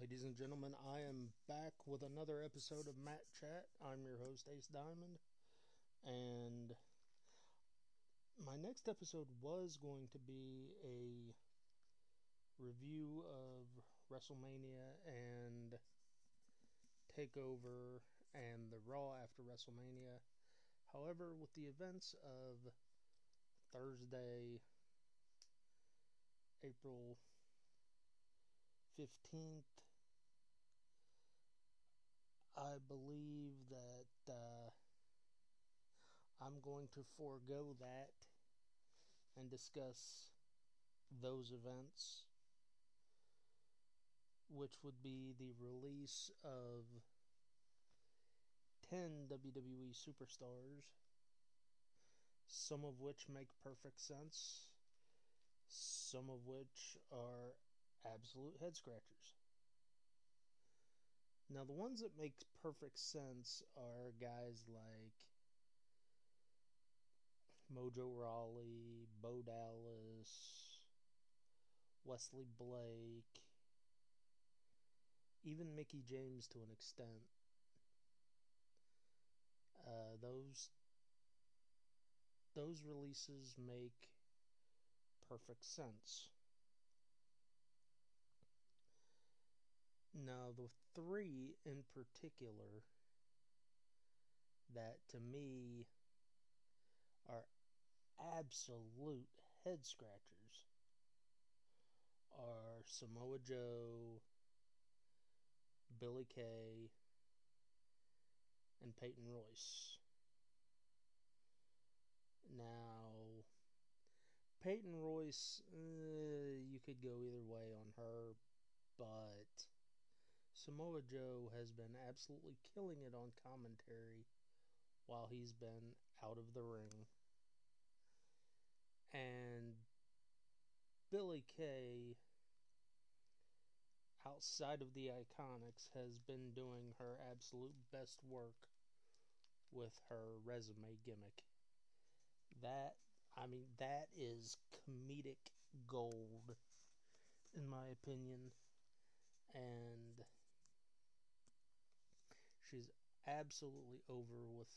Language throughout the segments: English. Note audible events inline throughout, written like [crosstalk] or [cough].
Ladies and gentlemen, I am back with another episode of Matt Chat. I'm your host, Ace Diamond. And my next episode was going to be a review of WrestleMania and TakeOver and the Raw after WrestleMania. However, with the events of Thursday, April 15th, I believe that uh, I'm going to forego that and discuss those events, which would be the release of 10 WWE superstars, some of which make perfect sense, some of which are absolute head scratchers. Now, the ones that make perfect sense are guys like Mojo Rawley, Bo Dallas, Wesley Blake, even Mickie James to an extent. Uh, those those releases make perfect sense. Now, the three in particular that to me are absolute head scratchers are Samoa Joe, Billie Kay, and Peyton Royce. Now, Peyton Royce, uh, you could go either way on her, but Samoa Joe has been absolutely killing it on commentary while he's been out of the ring. And Billie Kay, outside of the Iconics, has been doing her absolute best work with her resume gimmick. That, I mean, that is comedic gold, in my opinion. And absolutely over with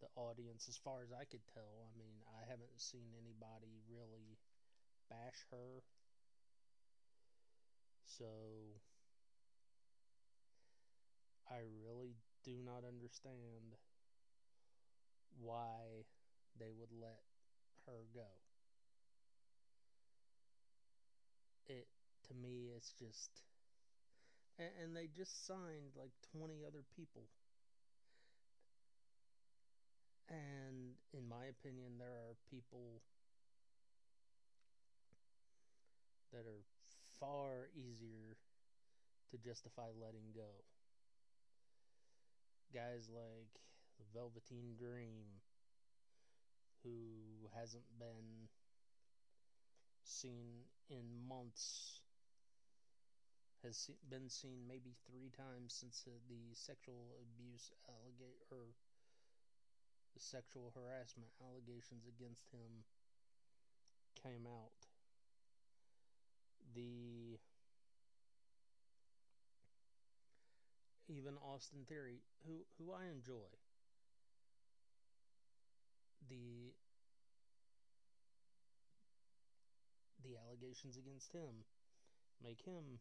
the audience as far as I could tell. I mean, I haven't seen anybody really bash her. So I really do not understand why they would let her go. It to me it's just and, they just signed like 20 other people. And in my opinion, there are people that are far easier to justify letting go. Guys like the Velveteen Dream, who hasn't been seen in months has been seen maybe three times since uh, the sexual abuse allegation or the sexual harassment allegations against him came out. The even Austin Theory, who who I enjoy. The the allegations against him make him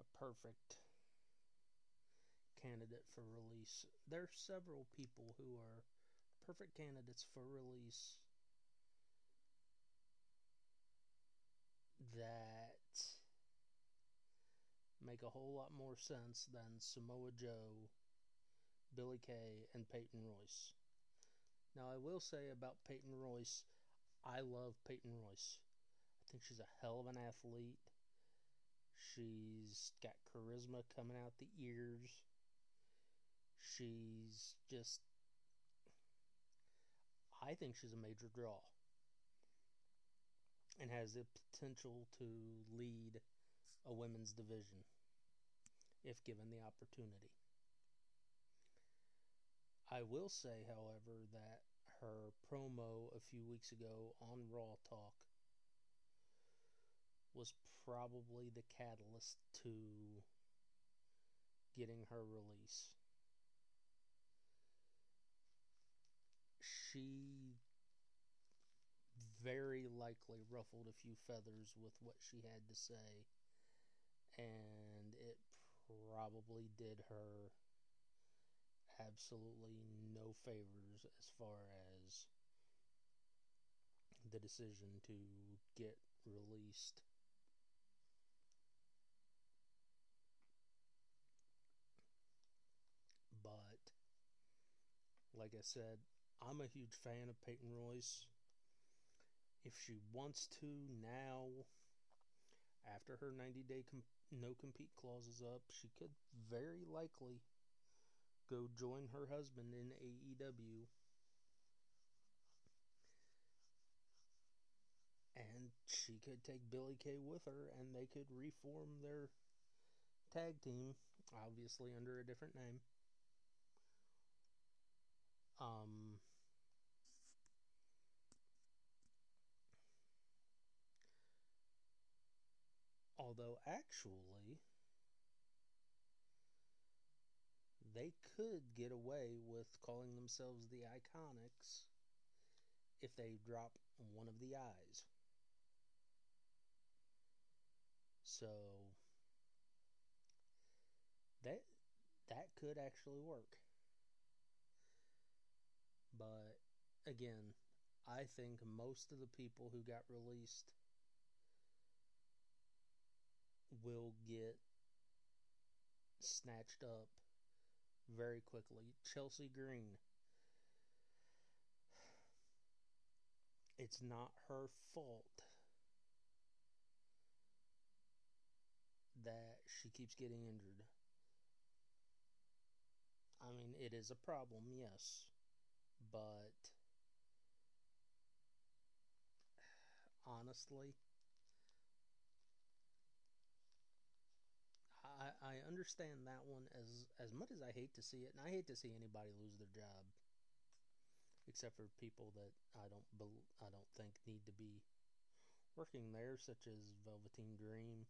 a perfect candidate for release. There are several people who are perfect candidates for release that make a whole lot more sense than Samoa Joe, Billie Kay, and Peyton Royce. Now, I will say about Peyton Royce, I love Peyton Royce. I think she's a hell of an athlete. She's got charisma coming out the ears. She's just. I think she's a major draw. And has the potential to lead a women's division if given the opportunity. I will say, however, that her promo a few weeks ago on Raw Talk was probably the catalyst to getting her release. She very likely ruffled a few feathers with what she had to say, and it probably did her absolutely no favors as far as the decision to get released. But, like I said, I'm a huge fan of Peyton Royce. If she wants to now, after her 90 day no compete clause is up, she could very likely go join her husband in AEW. And she could take Billie Kay with her and they could reform their tag team, obviously under a different name. Um, although, actually, they could get away with calling themselves the Iconics if they drop one of the eyes. So that that could actually work. But again, I think most of the people who got released will get snatched up very quickly. Chelsea Green. It's not her fault that she keeps getting injured. I mean, it is a problem, yes but honestly, I, I understand that one as as much as I hate to see it, and I hate to see anybody lose their job, except for people that I don't I don't think need to be working there, such as Velveteen Dream.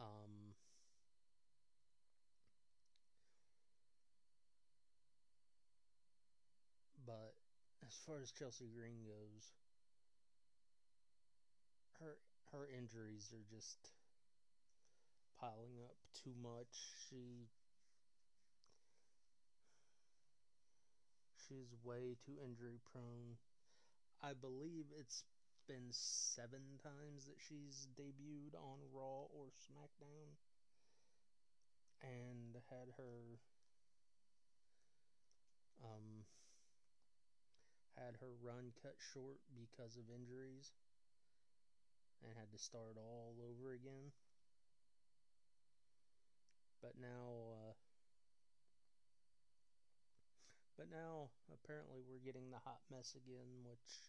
Um, But as far as Chelsea Green goes, her her injuries are just piling up too much. She she's way too injury prone. I believe it's been seven times that she's debuted on Raw or SmackDown and had her um had her run cut short because of injuries and had to start all over again. But now, uh, but now apparently we're getting the hot mess again, which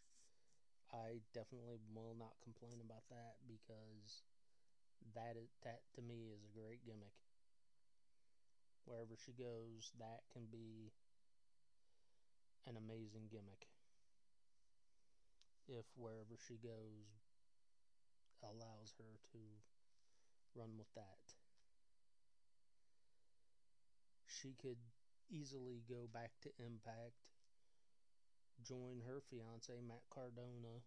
I definitely will not complain about that because that is, that to me is a great gimmick. Wherever she goes, that can be an amazing gimmick if wherever she goes allows her to run with that. She could easily go back to Impact, join her fiance, Matt Cardona,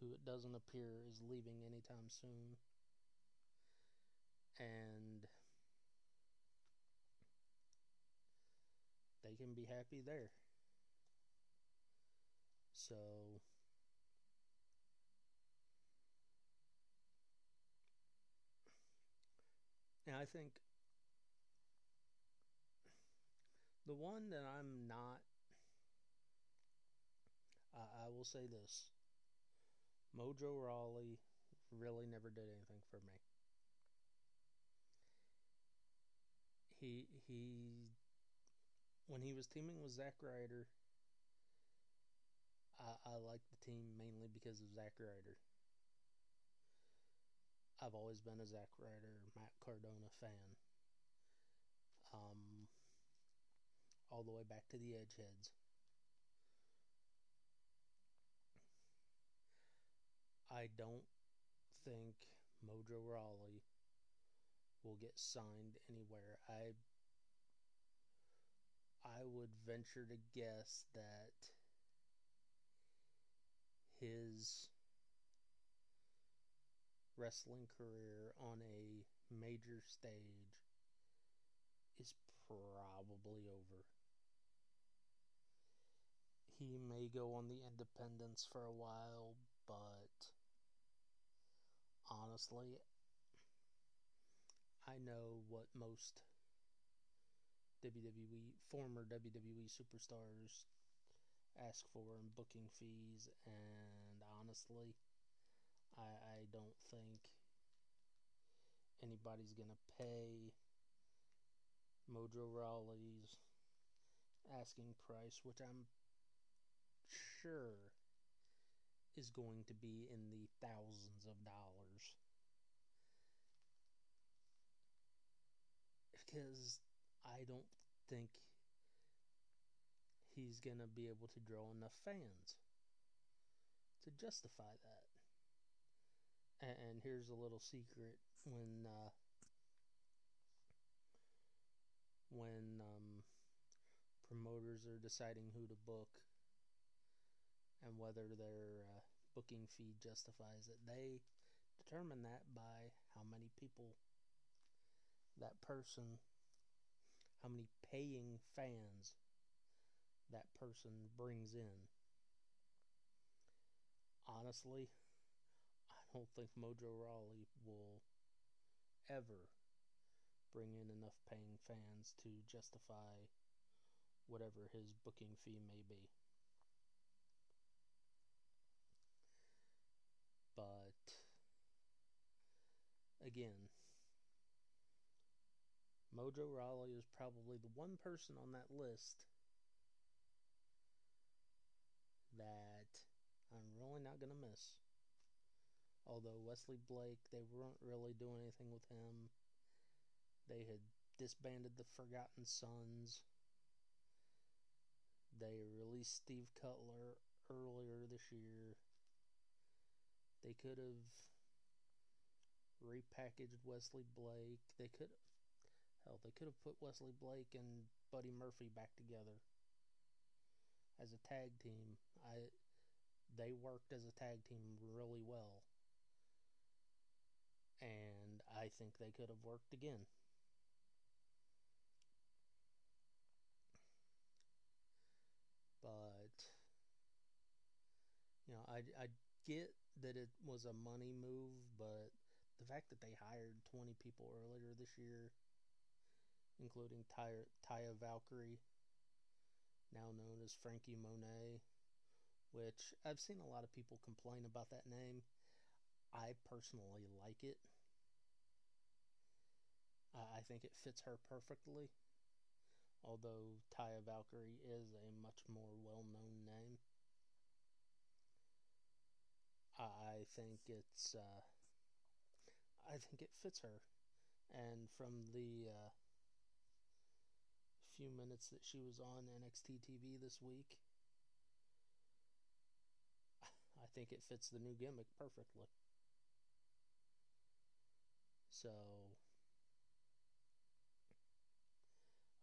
who it doesn't appear is leaving anytime soon, and they can be happy there. So and I think the one that I'm not I, I will say this Mojo Rawley really never did anything for me. He he when he was teaming with Zack Ryder I, I like the team mainly because of Zack Ryder. I've always been a Zack Ryder, Matt Cardona fan. Um, all the way back to the Edgeheads. I don't think Mojo Rawley will get signed anywhere. I I would venture to guess that his wrestling career on a major stage is probably over. He may go on the independents for a while, but honestly, I know what most WWE former WWE superstars ask for in booking fees, and honestly, I, I don't think anybody's gonna pay Mojo Rawley's asking price, which I'm sure is going to be in the thousands of dollars. Because I don't think he's going to be able to draw enough fans to justify that. And, here's a little secret when uh, when um, promoters are deciding who to book and whether their uh, booking fee justifies it, they determine that by how many people that person, how many paying fans that person brings in. Honestly, I don't think Mojo Rawley will ever bring in enough paying fans to justify whatever his booking fee may be. But again, Mojo Rawley is probably the one person on that list that I'm really not going to miss. Although Wesley Blake, they weren't really doing anything with him. They had disbanded the Forgotten Sons. They released Steve Cutler earlier this year. They could have repackaged Wesley Blake. They could hell, they could have put Wesley Blake and Buddy Murphy back together as a tag team. I they worked as a tag team really well. And I think they could have worked again. But you know, I I get that it was a money move, but the fact that they hired 20 people earlier this year, including Taya, Taya Valkyrie, now known as Frankie Monet, which I've seen a lot of people complain about that name. I personally like it. I think it fits her perfectly, although Taya Valkyrie is a much more well known name. I think it's uh, I think it fits her, and from the uh, few minutes that she was on NXT TV this week, [laughs] I think it fits the new gimmick perfectly. So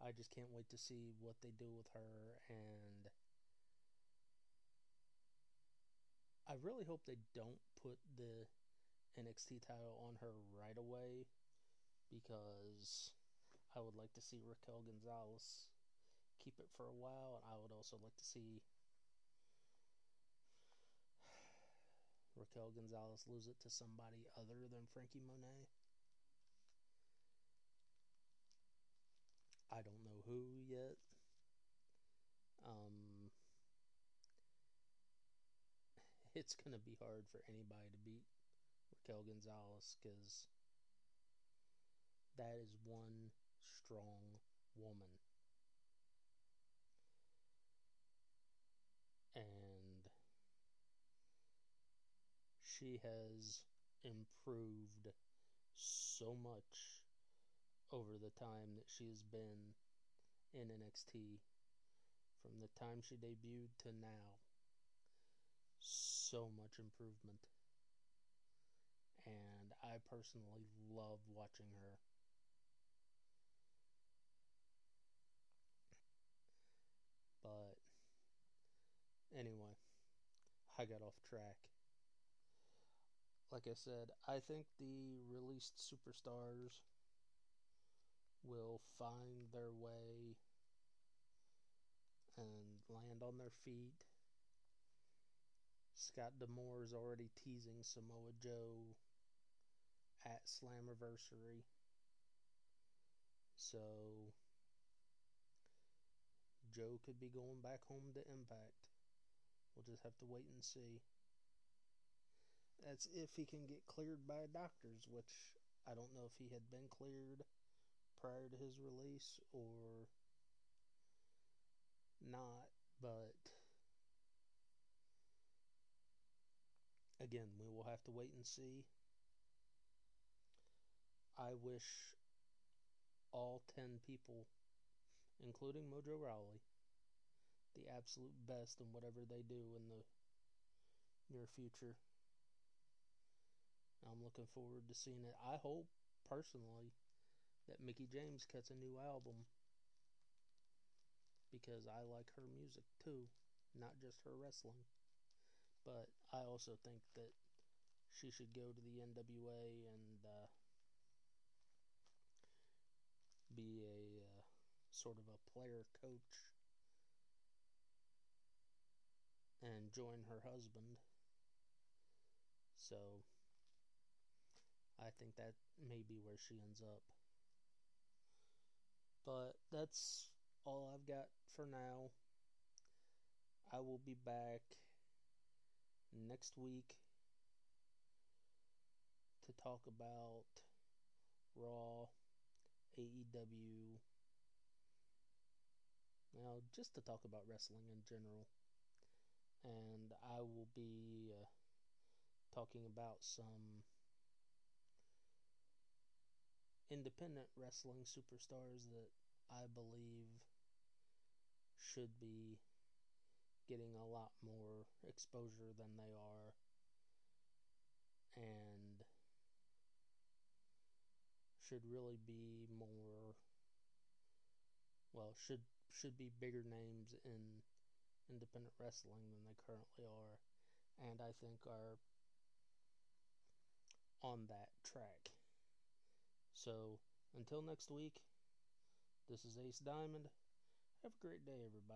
I just can't wait to see what they do with her and I really hope they don't put the NXT title on her right away because I would like to see Raquel Gonzalez keep it for a while, and I would also like to see Raquel Gonzalez lose it to somebody other than Frankie Monet. I don't know who yet. Um, it's going to be hard for anybody to beat Raquel Gonzalez because that is one strong woman. And she has improved so much over the time that she has been in NXT from the time she debuted to now so much improvement. And I personally love watching her. But anyway, I got off track. Like I said, I think the released superstars will find their way and land on their feet. Scott D'Amore is already teasing Samoa Joe at Slammiversary. So Joe could be going back home to Impact. We'll just have to wait and see. That's if he can get cleared by doctors, which I don't know if he had been cleared prior to his release or not, but again, we will have to wait and see. I wish all 10 people, including Mojo Rawley, the absolute best in whatever they do in the near future. I'm looking forward to seeing it. I hope, personally, that Mickie James cuts a new album because I like her music too, not just her wrestling. But I also think that she should go to the NWA and uh, be a uh, sort of a player coach and join her husband. So I think that may be where she ends up. But that's all I've got for now. I will be back next week to talk about Raw AEW. Now, just to talk about wrestling in general. And I will be uh, talking about some independent wrestling superstars that I believe should be getting a lot more exposure than they are. And should really be more well should should be bigger names in independent wrestling than they currently are and I think are on that track. So until next week, this is Ace Diamond. Have a great day, everybody.